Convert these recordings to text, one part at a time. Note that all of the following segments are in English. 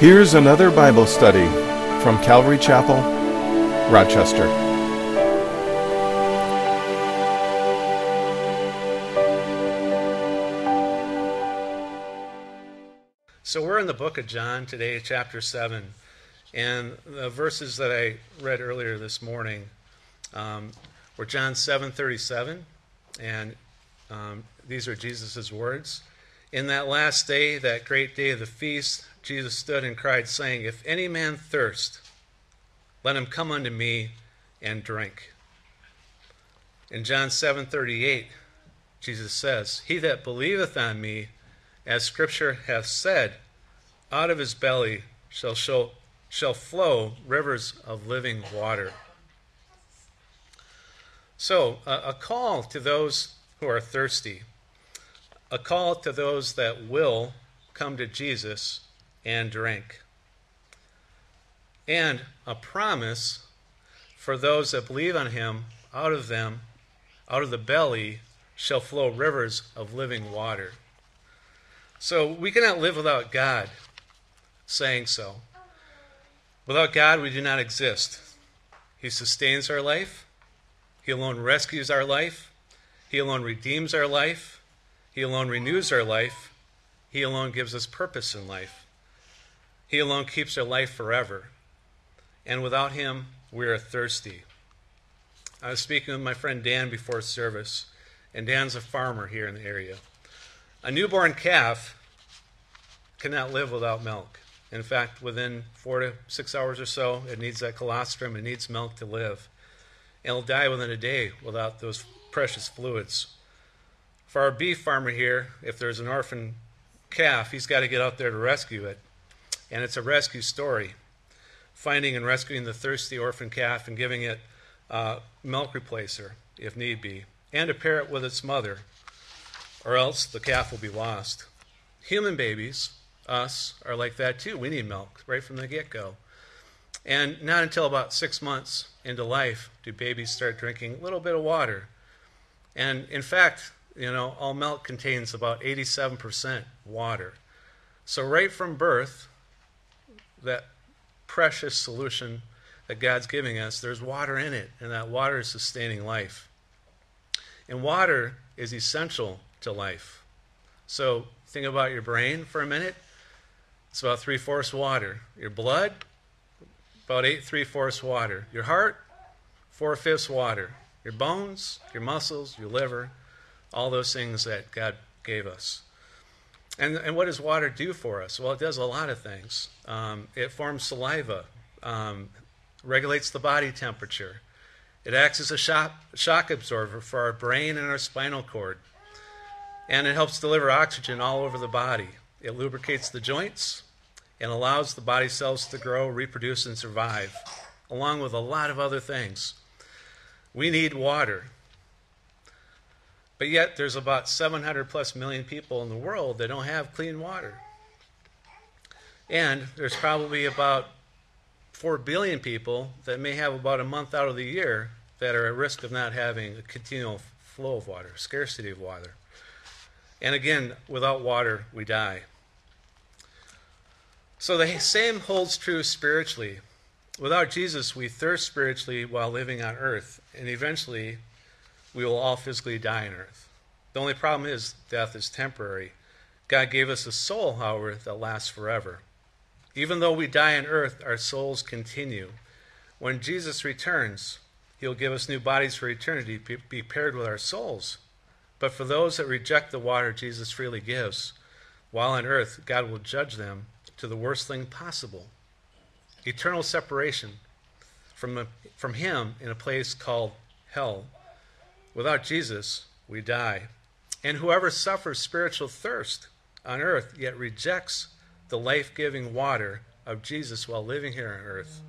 Here's another Bible study from Calvary Chapel, Rochester. So we're in the book of John today, chapter 7. And the verses that I read earlier this morning um, were John 7:37, and um, these are Jesus' words. In that last day, that great day of the feast, Jesus stood and cried, saying, If any man thirst, let him come unto me and drink. In John 7:38, Jesus says, He that believeth on me, as Scripture hath said, out of his belly shall, show, shall flow rivers of living water. So, a call to those who are thirsty, a call to those that will come to Jesus and drink, and a promise for those that believe on him, out of them, out of the belly, shall flow rivers of living water. So, we cannot live without God saying so. Without God, we do not exist. He sustains our life. He alone rescues our life. He alone redeems our life. He alone renews our life. He alone gives us purpose in life. He alone keeps our life forever. And without Him, we are thirsty. I was speaking with my friend Dan before service, and Dan's a farmer here in the area. A newborn calf cannot live without milk. In fact, within four to six hours or so, it needs that colostrum, it needs milk to live. And it'll die within a day without those precious fluids. For our beef farmer here, if there's an orphan calf, he's got to get out there to rescue it. And it's a rescue story finding and rescuing the thirsty orphan calf and giving it a milk replacer, if need be, and to pair it with its mother, or else the calf will be lost. Human babies, us, are like that too. We need milk right from the get go. And not until about six months into life do babies start drinking a little bit of water. And in fact, you know, all milk contains about 87% water. So, right from birth, that precious solution that God's giving us, there's water in it, and that water is sustaining life. And water is essential to life. So, think about your brain for a minute. It's about three fourths water. Your blood, about eight three fourths water. Your heart, four fifths water. Your bones, your muscles, your liver, all those things that God gave us. And, and what does water do for us? Well, it does a lot of things. Um, it forms saliva, um, regulates the body temperature. It acts as a shock, shock absorber for our brain and our spinal cord. And it helps deliver oxygen all over the body. It lubricates the joints and allows the body cells to grow, reproduce, and survive, along with a lot of other things. We need water. But yet, there's about 700 plus million people in the world that don't have clean water. And there's probably about 4 billion people that may have about a month out of the year that are at risk of not having a continual flow of water, scarcity of water. And again, without water, we die. So the same holds true spiritually. Without Jesus, we thirst spiritually while living on earth, and eventually we will all physically die on earth. The only problem is death is temporary. God gave us a soul, however, that lasts forever. Even though we die on earth, our souls continue. When Jesus returns, he'll give us new bodies for eternity, be paired with our souls. But for those that reject the water Jesus freely gives, while on earth, God will judge them to the worst thing possible eternal separation from, a, from Him in a place called hell. Without Jesus, we die. And whoever suffers spiritual thirst on earth yet rejects the life giving water of Jesus while living here on earth,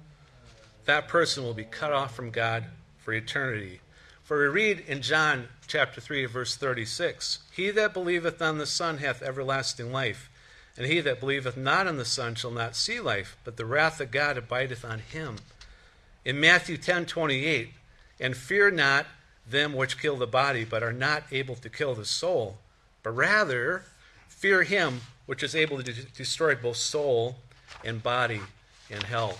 that person will be cut off from God for eternity. For we read in John chapter 3, verse 36 He that believeth on the Son hath everlasting life. And he that believeth not on the Son shall not see life, but the wrath of God abideth on him. In Matthew 10 28, and fear not them which kill the body, but are not able to kill the soul, but rather fear him which is able to destroy both soul and body in hell.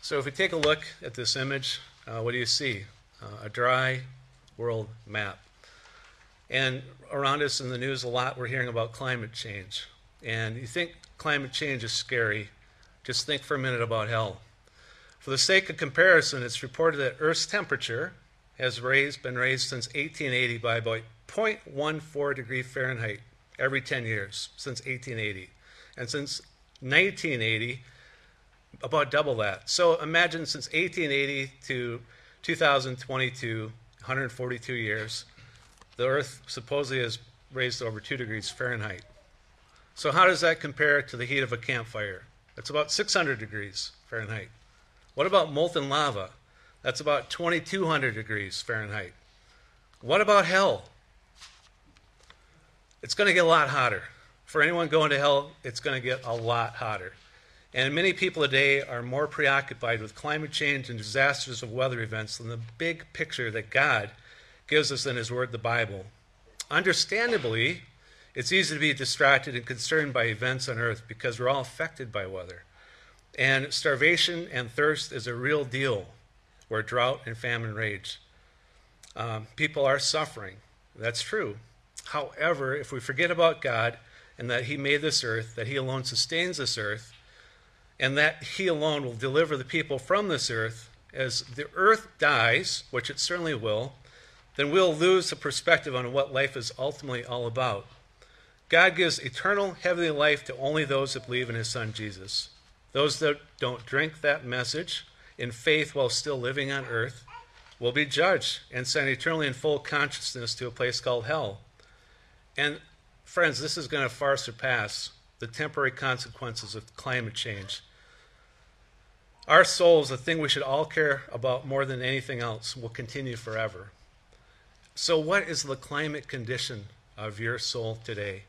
So if we take a look at this image, uh, what do you see? Uh, a dry world map. And around us in the news a lot, we're hearing about climate change. And you think climate change is scary, just think for a minute about hell. For the sake of comparison, it's reported that Earth's temperature has raised, been raised since 1880 by about 0.14 degree Fahrenheit every 10 years, since 1880. And since 1980, about double that. So imagine since 1880 to 2022, 142 years, the Earth supposedly has raised over 2 degrees Fahrenheit. So, how does that compare to the heat of a campfire? It's about 600 degrees Fahrenheit. What about molten lava? That's about 2200 degrees Fahrenheit. What about hell? It's going to get a lot hotter. For anyone going to hell, it's going to get a lot hotter. And many people today are more preoccupied with climate change and disasters of weather events than the big picture that God gives us in His Word, the Bible. Understandably, it's easy to be distracted and concerned by events on earth because we're all affected by weather. And starvation and thirst is a real deal where drought and famine rage. Um, people are suffering. That's true. However, if we forget about God and that He made this earth, that He alone sustains this earth, and that He alone will deliver the people from this earth, as the earth dies, which it certainly will, then we'll lose the perspective on what life is ultimately all about. God gives eternal heavenly life to only those that believe in His Son Jesus. Those that don't drink that message in faith while still living on earth will be judged and sent eternally in full consciousness to a place called hell. And friends, this is going to far surpass the temporary consequences of climate change. Our souls, the thing we should all care about more than anything else, will continue forever. So, what is the climate condition of your soul today?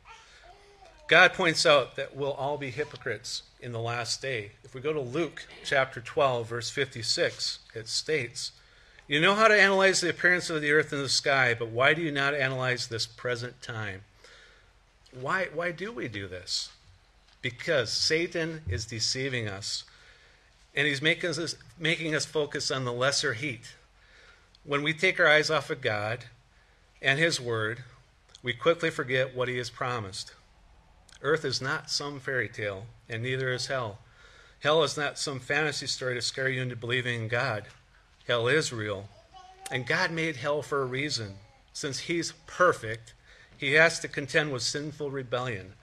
God points out that we'll all be hypocrites in the last day. If we go to Luke chapter 12, verse 56, it states, You know how to analyze the appearance of the earth and the sky, but why do you not analyze this present time? Why, why do we do this? Because Satan is deceiving us, and he's making us, making us focus on the lesser heat. When we take our eyes off of God and His Word, we quickly forget what He has promised. Earth is not some fairy tale, and neither is hell. Hell is not some fantasy story to scare you into believing in God. Hell is real. And God made hell for a reason. Since He's perfect, He has to contend with sinful rebellion.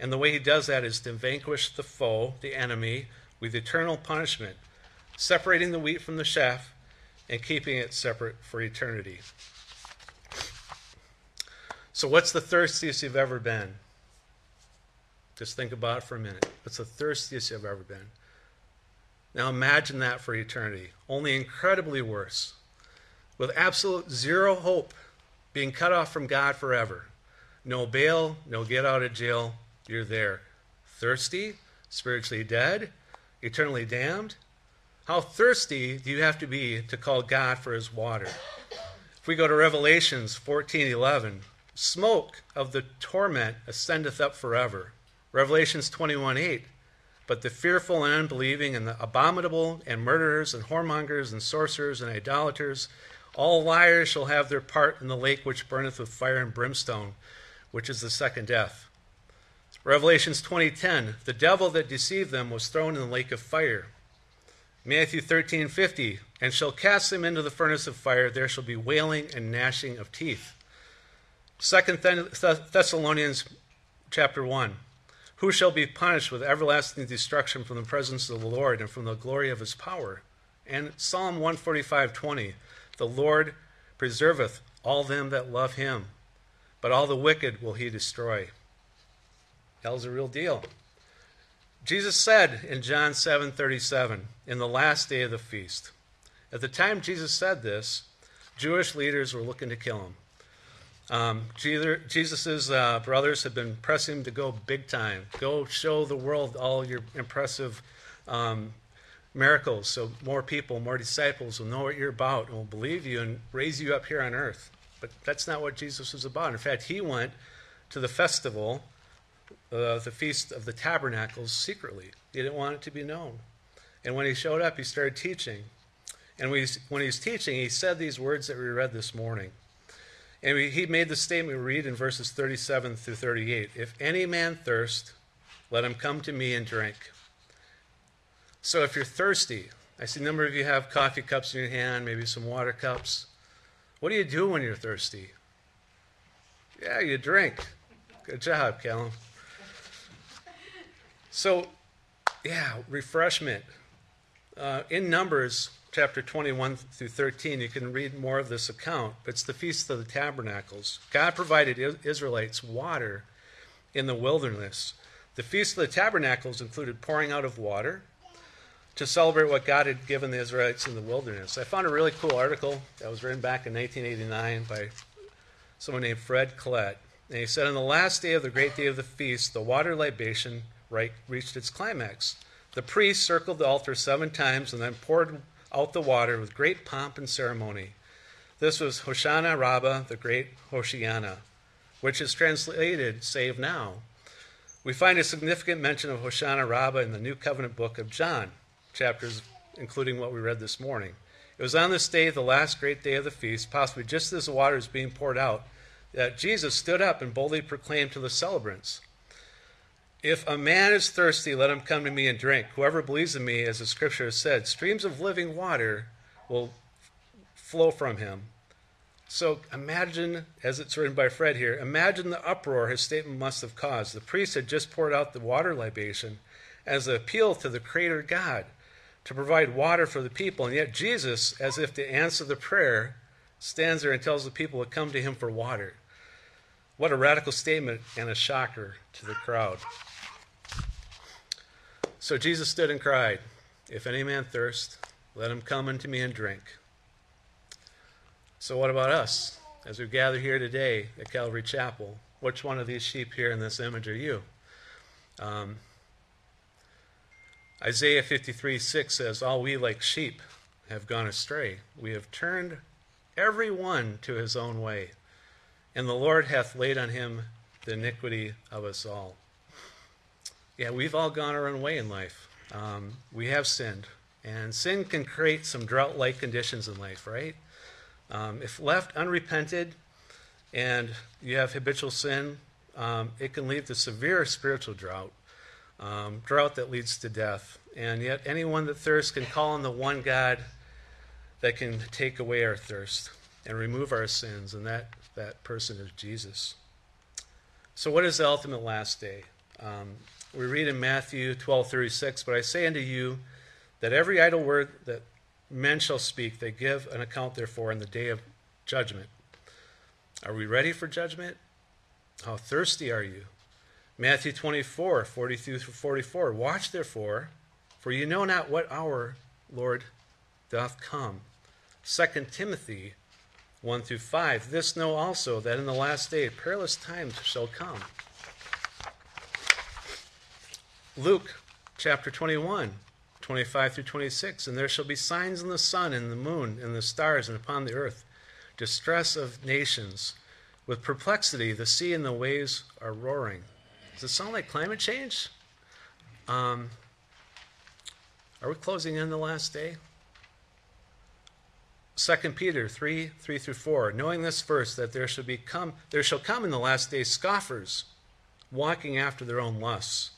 And the way He does that is to vanquish the foe, the enemy, with eternal punishment, separating the wheat from the chaff and keeping it separate for eternity. So, what's the thirstiest you've ever been? Just think about it for a minute. It's the thirstiest you've ever been? Now imagine that for eternity. Only incredibly worse. With absolute zero hope, being cut off from God forever. No bail, no get out of jail. You're there. Thirsty, spiritually dead, eternally damned. How thirsty do you have to be to call God for his water? If we go to Revelations 14:11, smoke of the torment ascendeth up forever. Revelations 21:8, but the fearful and unbelieving and the abominable and murderers and whoremongers and sorcerers and idolaters, all liars shall have their part in the lake which burneth with fire and brimstone, which is the second death. Revelations 20:10, the devil that deceived them was thrown in the lake of fire. Matthew 13:50, and shall cast them into the furnace of fire, there shall be wailing and gnashing of teeth. Second Thessalonians chapter 1. Who shall be punished with everlasting destruction from the presence of the Lord and from the glory of his power? And Psalm 145:20, the Lord preserveth all them that love him, but all the wicked will he destroy. Hell's a real deal. Jesus said in John 7:37, in the last day of the feast. At the time Jesus said this, Jewish leaders were looking to kill him. Um, Jesus' uh, brothers had been pressing him to go big time. Go show the world all your impressive um, miracles so more people, more disciples will know what you're about and will believe you and raise you up here on earth. But that's not what Jesus was about. In fact, he went to the festival uh, the Feast of the Tabernacles secretly. He didn't want it to be known. And when he showed up, he started teaching. And when he's, when he's teaching, he said these words that we read this morning. And we, he made the statement we read in verses 37 through 38 If any man thirst, let him come to me and drink. So if you're thirsty, I see a number of you have coffee cups in your hand, maybe some water cups. What do you do when you're thirsty? Yeah, you drink. Good job, Callum. So, yeah, refreshment. Uh, in Numbers chapter 21 through 13, you can read more of this account. It's the Feast of the Tabernacles. God provided Israelites water in the wilderness. The Feast of the Tabernacles included pouring out of water to celebrate what God had given the Israelites in the wilderness. I found a really cool article that was written back in 1989 by someone named Fred Collette. And he said, On the last day of the great day of the feast, the water libation reached its climax. The priest circled the altar seven times and then poured out the water with great pomp and ceremony. This was Hoshana Rabbah, the great Hoshana, which is translated Save Now. We find a significant mention of Hoshana Rabbah in the New Covenant book of John, chapters including what we read this morning. It was on this day, the last great day of the feast, possibly just as the water is being poured out, that Jesus stood up and boldly proclaimed to the celebrants If a man is thirsty, let him come to me and drink. Whoever believes in me, as the scripture has said, streams of living water will flow from him. So imagine, as it's written by Fred here, imagine the uproar his statement must have caused. The priest had just poured out the water libation as an appeal to the Creator God to provide water for the people. And yet, Jesus, as if to answer the prayer, stands there and tells the people to come to him for water. What a radical statement and a shocker to the crowd. So Jesus stood and cried, If any man thirst, let him come unto me and drink. So, what about us? As we gather here today at Calvary Chapel, which one of these sheep here in this image are you? Um, Isaiah 53 6 says, All we like sheep have gone astray. We have turned every one to his own way, and the Lord hath laid on him the iniquity of us all. Yeah, we've all gone our own way in life. Um, we have sinned, and sin can create some drought like conditions in life, right? Um, if left unrepented and you have habitual sin, um, it can lead to severe spiritual drought um, drought that leads to death. And yet, anyone that thirsts can call on the one God that can take away our thirst and remove our sins, and that, that person is Jesus. So, what is the ultimate last day? We read in Matthew 12 36, But I say unto you that every idle word that men shall speak, they give an account therefore in the day of judgment. Are we ready for judgment? How thirsty are you? Matthew 24, 42 through 44. Watch therefore, for you know not what hour, Lord, doth come. 2 Timothy 1 through 5. This know also that in the last day perilous times shall come. Luke chapter 21, 25 through 26. And there shall be signs in the sun, and the moon, and the stars, and upon the earth distress of nations. With perplexity, the sea and the waves are roaring. Does it sound like climate change? Um, are we closing in the last day? 2 Peter 3 3 through 4. Knowing this first, that there shall, become, there shall come in the last days scoffers, walking after their own lusts.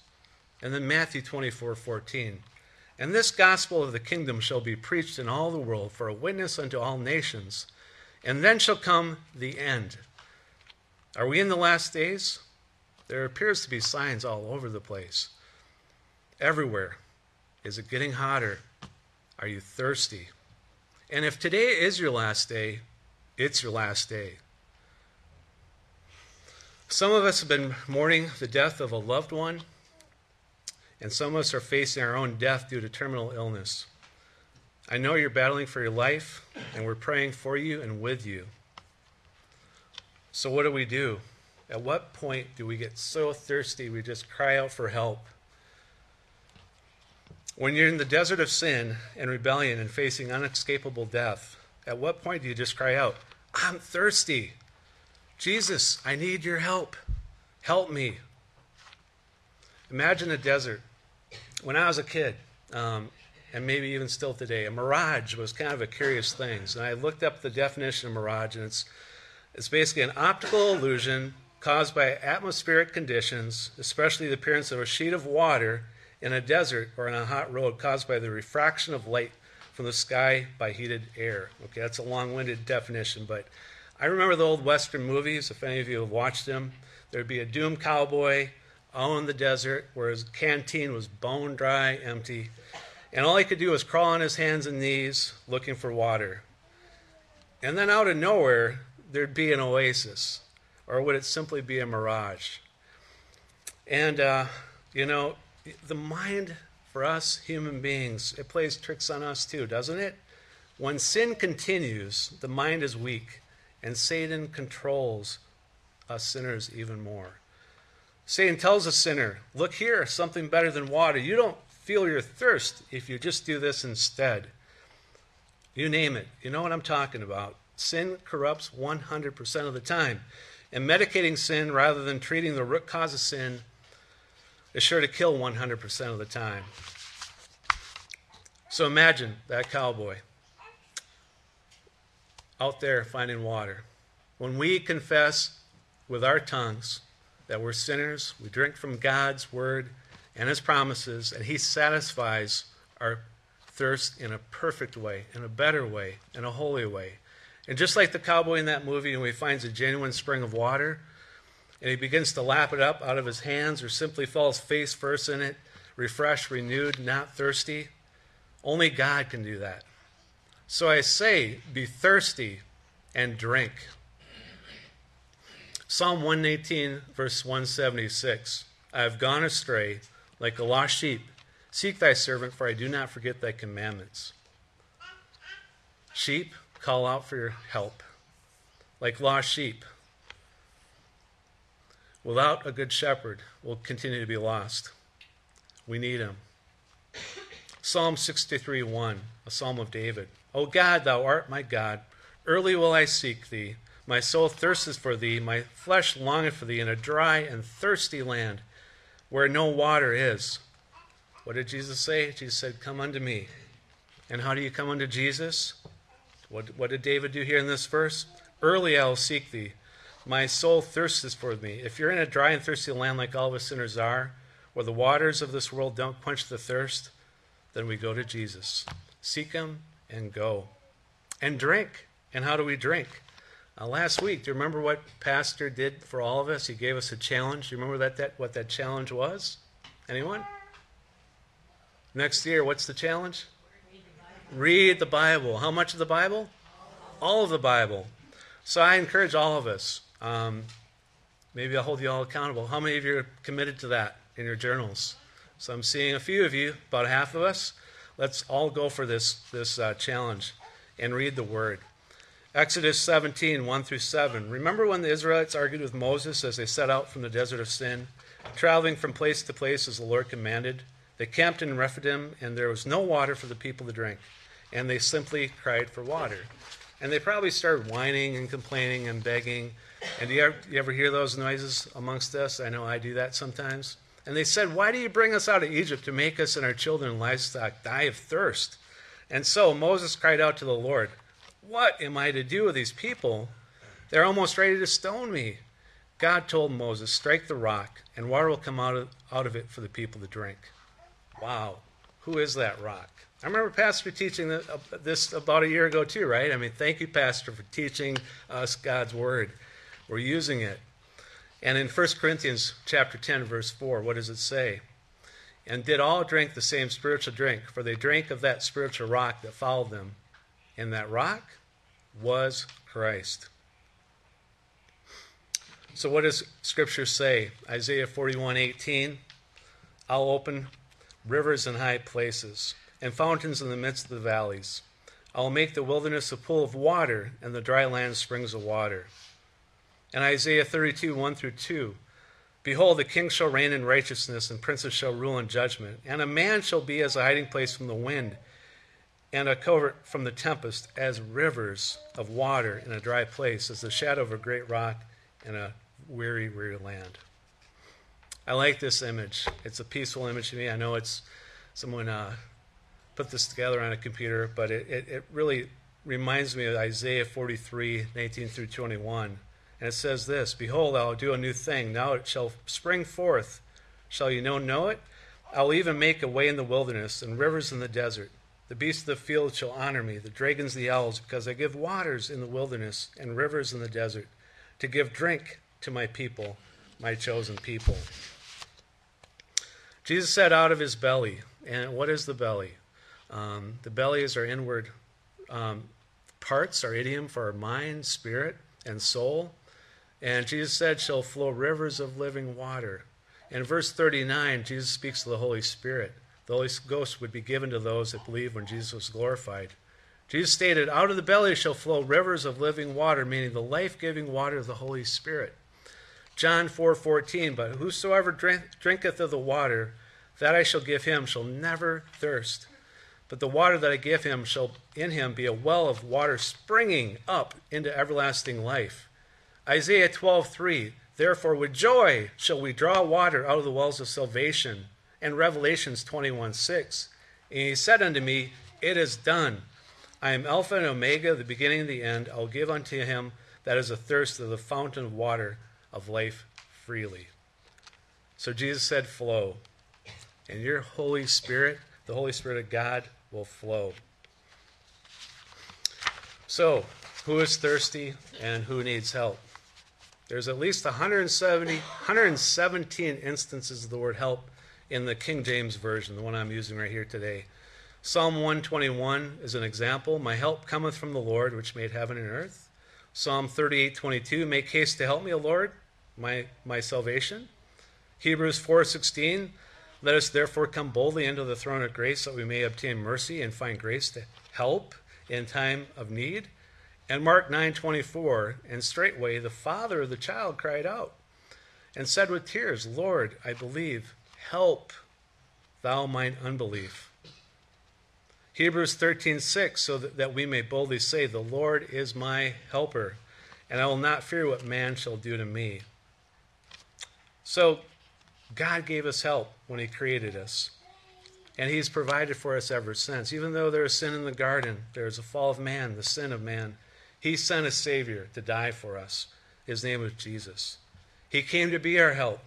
And then Matthew 24 14. And this gospel of the kingdom shall be preached in all the world for a witness unto all nations, and then shall come the end. Are we in the last days? There appears to be signs all over the place. Everywhere. Is it getting hotter? Are you thirsty? And if today is your last day, it's your last day. Some of us have been mourning the death of a loved one, and some of us are facing our own death due to terminal illness. I know you're battling for your life, and we're praying for you and with you. So, what do we do? At what point do we get so thirsty we just cry out for help? When you're in the desert of sin and rebellion and facing unescapable death, at what point do you just cry out, I'm thirsty? Jesus, I need your help. Help me. Imagine a desert. When I was a kid, um, and maybe even still today, a mirage was kind of a curious thing. And I looked up the definition of mirage, and it's, it's basically an optical illusion caused by atmospheric conditions, especially the appearance of a sheet of water in a desert or on a hot road caused by the refraction of light from the sky by heated air. Okay, that's a long winded definition, but I remember the old Western movies, if any of you have watched them. There'd be a doomed cowboy out in the desert where his canteen was bone dry, empty, and all he could do was crawl on his hands and knees looking for water. And then out of nowhere, there'd be an oasis, or would it simply be a mirage? And, uh, you know, the mind for us human beings, it plays tricks on us too, doesn't it? When sin continues, the mind is weak, and Satan controls us sinners even more. Satan tells a sinner, Look here, something better than water. You don't feel your thirst if you just do this instead. You name it. You know what I'm talking about. Sin corrupts 100% of the time. And medicating sin rather than treating the root cause of sin is sure to kill 100% of the time. So imagine that cowboy out there finding water. When we confess with our tongues that we're sinners, we drink from God's word and his promises, and he satisfies our thirst in a perfect way, in a better way, in a holy way. And just like the cowboy in that movie, and he finds a genuine spring of water, and he begins to lap it up out of his hands or simply falls face first in it, refreshed, renewed, not thirsty. Only God can do that. So I say, be thirsty and drink. Psalm 118, verse 176 I have gone astray like a lost sheep. Seek thy servant, for I do not forget thy commandments. Sheep, call out for your help. Like lost sheep, without a good shepherd, we'll continue to be lost. We need him. Psalm 63 1, a psalm of David. O God, thou art my God. Early will I seek thee. My soul thirsteth for thee. My flesh longeth for thee in a dry and thirsty land where no water is. What did Jesus say? Jesus said, Come unto me. And how do you come unto Jesus? What, what did David do here in this verse? Early I will seek thee. My soul thirsteth for thee. If you're in a dry and thirsty land like all of us sinners are, where the waters of this world don't quench the thirst, then we go to Jesus. Seek him and go. And drink. And how do we drink? Uh, last week, do you remember what Pastor did for all of us? He gave us a challenge. Do you remember that, that what that challenge was? Anyone? Next year, what's the challenge? Read the Bible. How much of the Bible? All of the Bible. So I encourage all of us. Um, maybe I'll hold you all accountable. How many of you are committed to that in your journals? So I'm seeing a few of you, about half of us. Let's all go for this this uh, challenge and read the Word. Exodus 17, 1 through 7. Remember when the Israelites argued with Moses as they set out from the desert of sin, traveling from place to place as the Lord commanded? They camped in Rephidim, and there was no water for the people to drink, and they simply cried for water. And they probably started whining and complaining and begging. And do you ever, you ever hear those noises amongst us? I know I do that sometimes. And they said, Why do you bring us out of Egypt to make us and our children and livestock die of thirst? And so Moses cried out to the Lord. What am I to do with these people? They're almost ready to stone me. God told Moses, Strike the rock, and water will come out of, out of it for the people to drink. Wow. Who is that rock? I remember Pastor teaching uh, this about a year ago, too, right? I mean, thank you, Pastor, for teaching us God's Word. We're using it. And in 1 Corinthians chapter 10, verse 4, what does it say? And did all drink the same spiritual drink, for they drank of that spiritual rock that followed them, and that rock was Christ. So what does scripture say? Isaiah 41:18 I'll open rivers in high places and fountains in the midst of the valleys. I will make the wilderness a pool of water and the dry land springs of water. And Isaiah 32, 1 through 2. Behold, the king shall reign in righteousness, and princes shall rule in judgment. And a man shall be as a hiding place from the wind, and a covert from the tempest, as rivers of water in a dry place, as the shadow of a great rock in a weary, weary land. I like this image. It's a peaceful image to me. I know it's someone uh, put this together on a computer, but it, it, it really reminds me of Isaiah 43, 19 through 21. And it says this Behold, I'll do a new thing. Now it shall spring forth. Shall you know, know it? I'll even make a way in the wilderness and rivers in the desert. The beasts of the field shall honor me, the dragons, the owls, because I give waters in the wilderness and rivers in the desert, to give drink to my people, my chosen people. Jesus said, out of his belly. And what is the belly? Um, the belly is our inward um, parts, our idiom for our mind, spirit, and soul. And Jesus said, shall flow rivers of living water. In verse 39, Jesus speaks to the Holy Spirit. The Holy Ghost would be given to those that believe when Jesus was glorified. Jesus stated, Out of the belly shall flow rivers of living water, meaning the life giving water of the Holy Spirit. John 4 14, But whosoever drink, drinketh of the water that I shall give him shall never thirst. But the water that I give him shall in him be a well of water springing up into everlasting life. Isaiah 12 3, Therefore, with joy shall we draw water out of the wells of salvation. And Revelations 21 6. And he said unto me, It is done. I am Alpha and Omega, the beginning and the end. I'll give unto him that is athirst of the fountain of water of life freely. So Jesus said, Flow. And your Holy Spirit, the Holy Spirit of God, will flow. So, who is thirsty and who needs help? There's at least 170, 117 instances of the word help in the King James Version, the one I'm using right here today. Psalm 121 is an example. My help cometh from the Lord, which made heaven and earth. Psalm 38:22, Make haste to help me, O Lord, my, my salvation. Hebrews 4:16, Let us therefore come boldly into the throne of grace that we may obtain mercy and find grace to help in time of need. And Mark 9:24, and straightway the father of the child cried out and said with tears, Lord, I believe, help thou mine unbelief. Hebrews 13:6, so that, that we may boldly say, The Lord is my helper, and I will not fear what man shall do to me. So God gave us help when He created us. And He's provided for us ever since. Even though there is sin in the garden, there is a fall of man, the sin of man. He sent a Savior to die for us. His name was Jesus. He came to be our help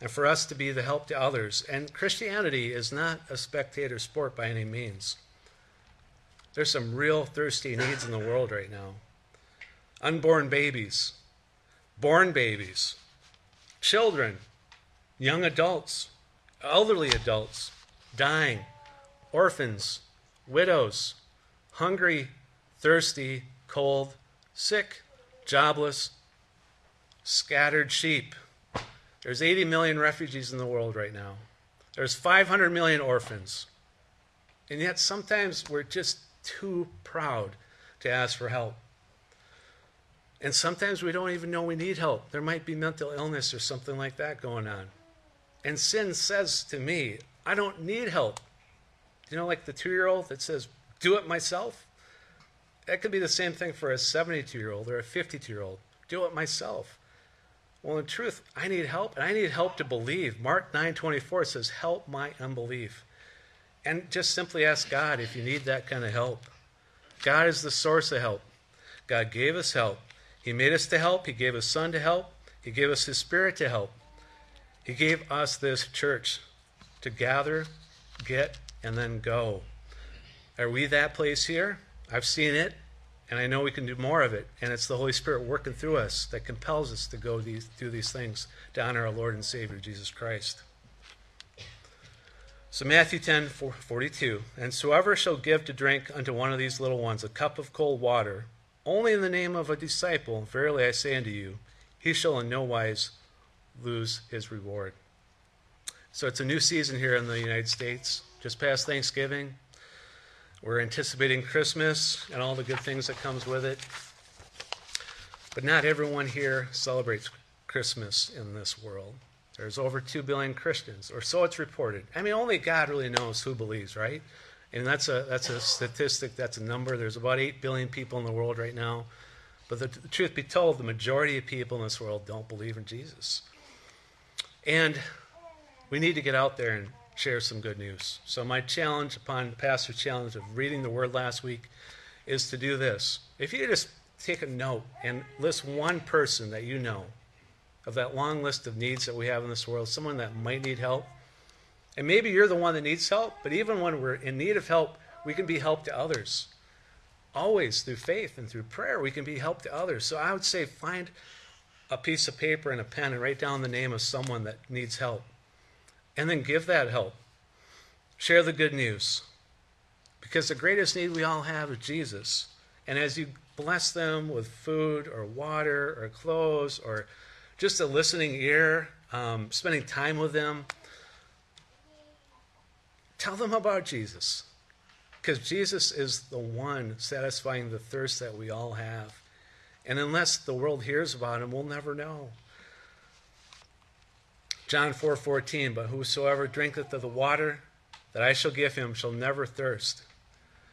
and for us to be the help to others. And Christianity is not a spectator sport by any means. There's some real thirsty needs in the world right now unborn babies, born babies, children, young adults, elderly adults, dying, orphans, widows, hungry, thirsty, cold, sick, jobless, scattered sheep. There's 80 million refugees in the world right now. There's 500 million orphans. And yet sometimes we're just too proud to ask for help. And sometimes we don't even know we need help. There might be mental illness or something like that going on. And sin says to me, I don't need help. You know, like the two year old that says, do it myself? That could be the same thing for a 72 year old or a 52 year old. Do it myself. Well, in truth, I need help, and I need help to believe. Mark 9:24 says, "Help my unbelief." And just simply ask God if you need that kind of help. God is the source of help. God gave us help. He made us to help. He gave His Son to help. He gave us His Spirit to help. He gave us this church to gather, get, and then go. Are we that place here? I've seen it, and I know we can do more of it. And it's the Holy Spirit working through us that compels us to go these, do these things to honor our Lord and Savior, Jesus Christ. So Matthew 10, 42, And whoever shall give to drink unto one of these little ones a cup of cold water, only in the name of a disciple, verily I say unto you, he shall in no wise lose his reward. So it's a new season here in the United States. Just past Thanksgiving, we're anticipating Christmas and all the good things that comes with it. But not everyone here celebrates Christmas in this world. There's over 2 billion Christians, or so it's reported. I mean, only God really knows who believes, right? And that's a, that's a statistic, that's a number. There's about 8 billion people in the world right now. But the, the truth be told, the majority of people in this world don't believe in Jesus. And we need to get out there and share some good news. So, my challenge upon Pastor's challenge of reading the word last week is to do this. If you just take a note and list one person that you know of that long list of needs that we have in this world, someone that might need help. And maybe you're the one that needs help, but even when we're in need of help, we can be help to others. Always through faith and through prayer, we can be help to others. So I would say find a piece of paper and a pen and write down the name of someone that needs help. And then give that help. Share the good news. Because the greatest need we all have is Jesus. And as you bless them with food or water or clothes or just a listening ear, um, spending time with them, tell them about Jesus. Because Jesus is the one satisfying the thirst that we all have. And unless the world hears about him, we'll never know. John 4:14, but whosoever drinketh of the water that I shall give him shall never thirst.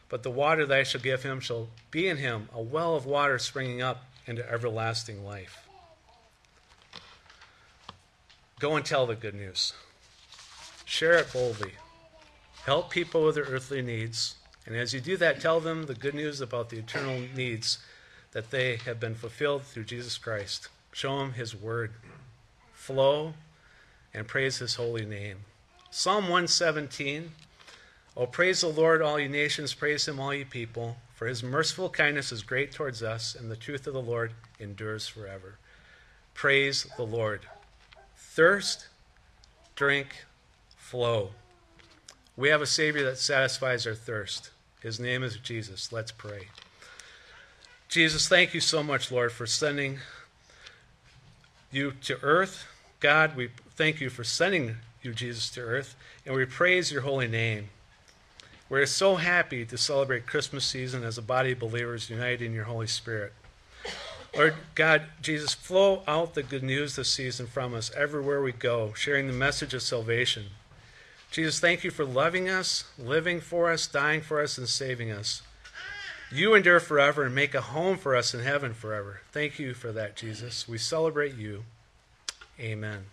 But the water that I shall give him shall be in him a well of water springing up into everlasting life. Go and tell the good news. Share it boldly. Help people with their earthly needs. And as you do that, tell them the good news about the eternal needs that they have been fulfilled through Jesus Christ. Show them his word. Flow and praise his holy name. Psalm 117 Oh, praise the Lord, all ye nations, praise him, all ye people, for his merciful kindness is great towards us, and the truth of the Lord endures forever. Praise the Lord. Thirst, drink, flow. We have a Savior that satisfies our thirst. His name is Jesus. Let's pray. Jesus, thank you so much, Lord, for sending you to earth. God, we thank you for sending you, Jesus, to earth, and we praise your holy name. We're so happy to celebrate Christmas season as a body of believers united in your Holy Spirit. Lord God, Jesus, flow out the good news this season from us everywhere we go, sharing the message of salvation. Jesus, thank you for loving us, living for us, dying for us, and saving us. You endure forever and make a home for us in heaven forever. Thank you for that, Jesus. We celebrate you. Amen.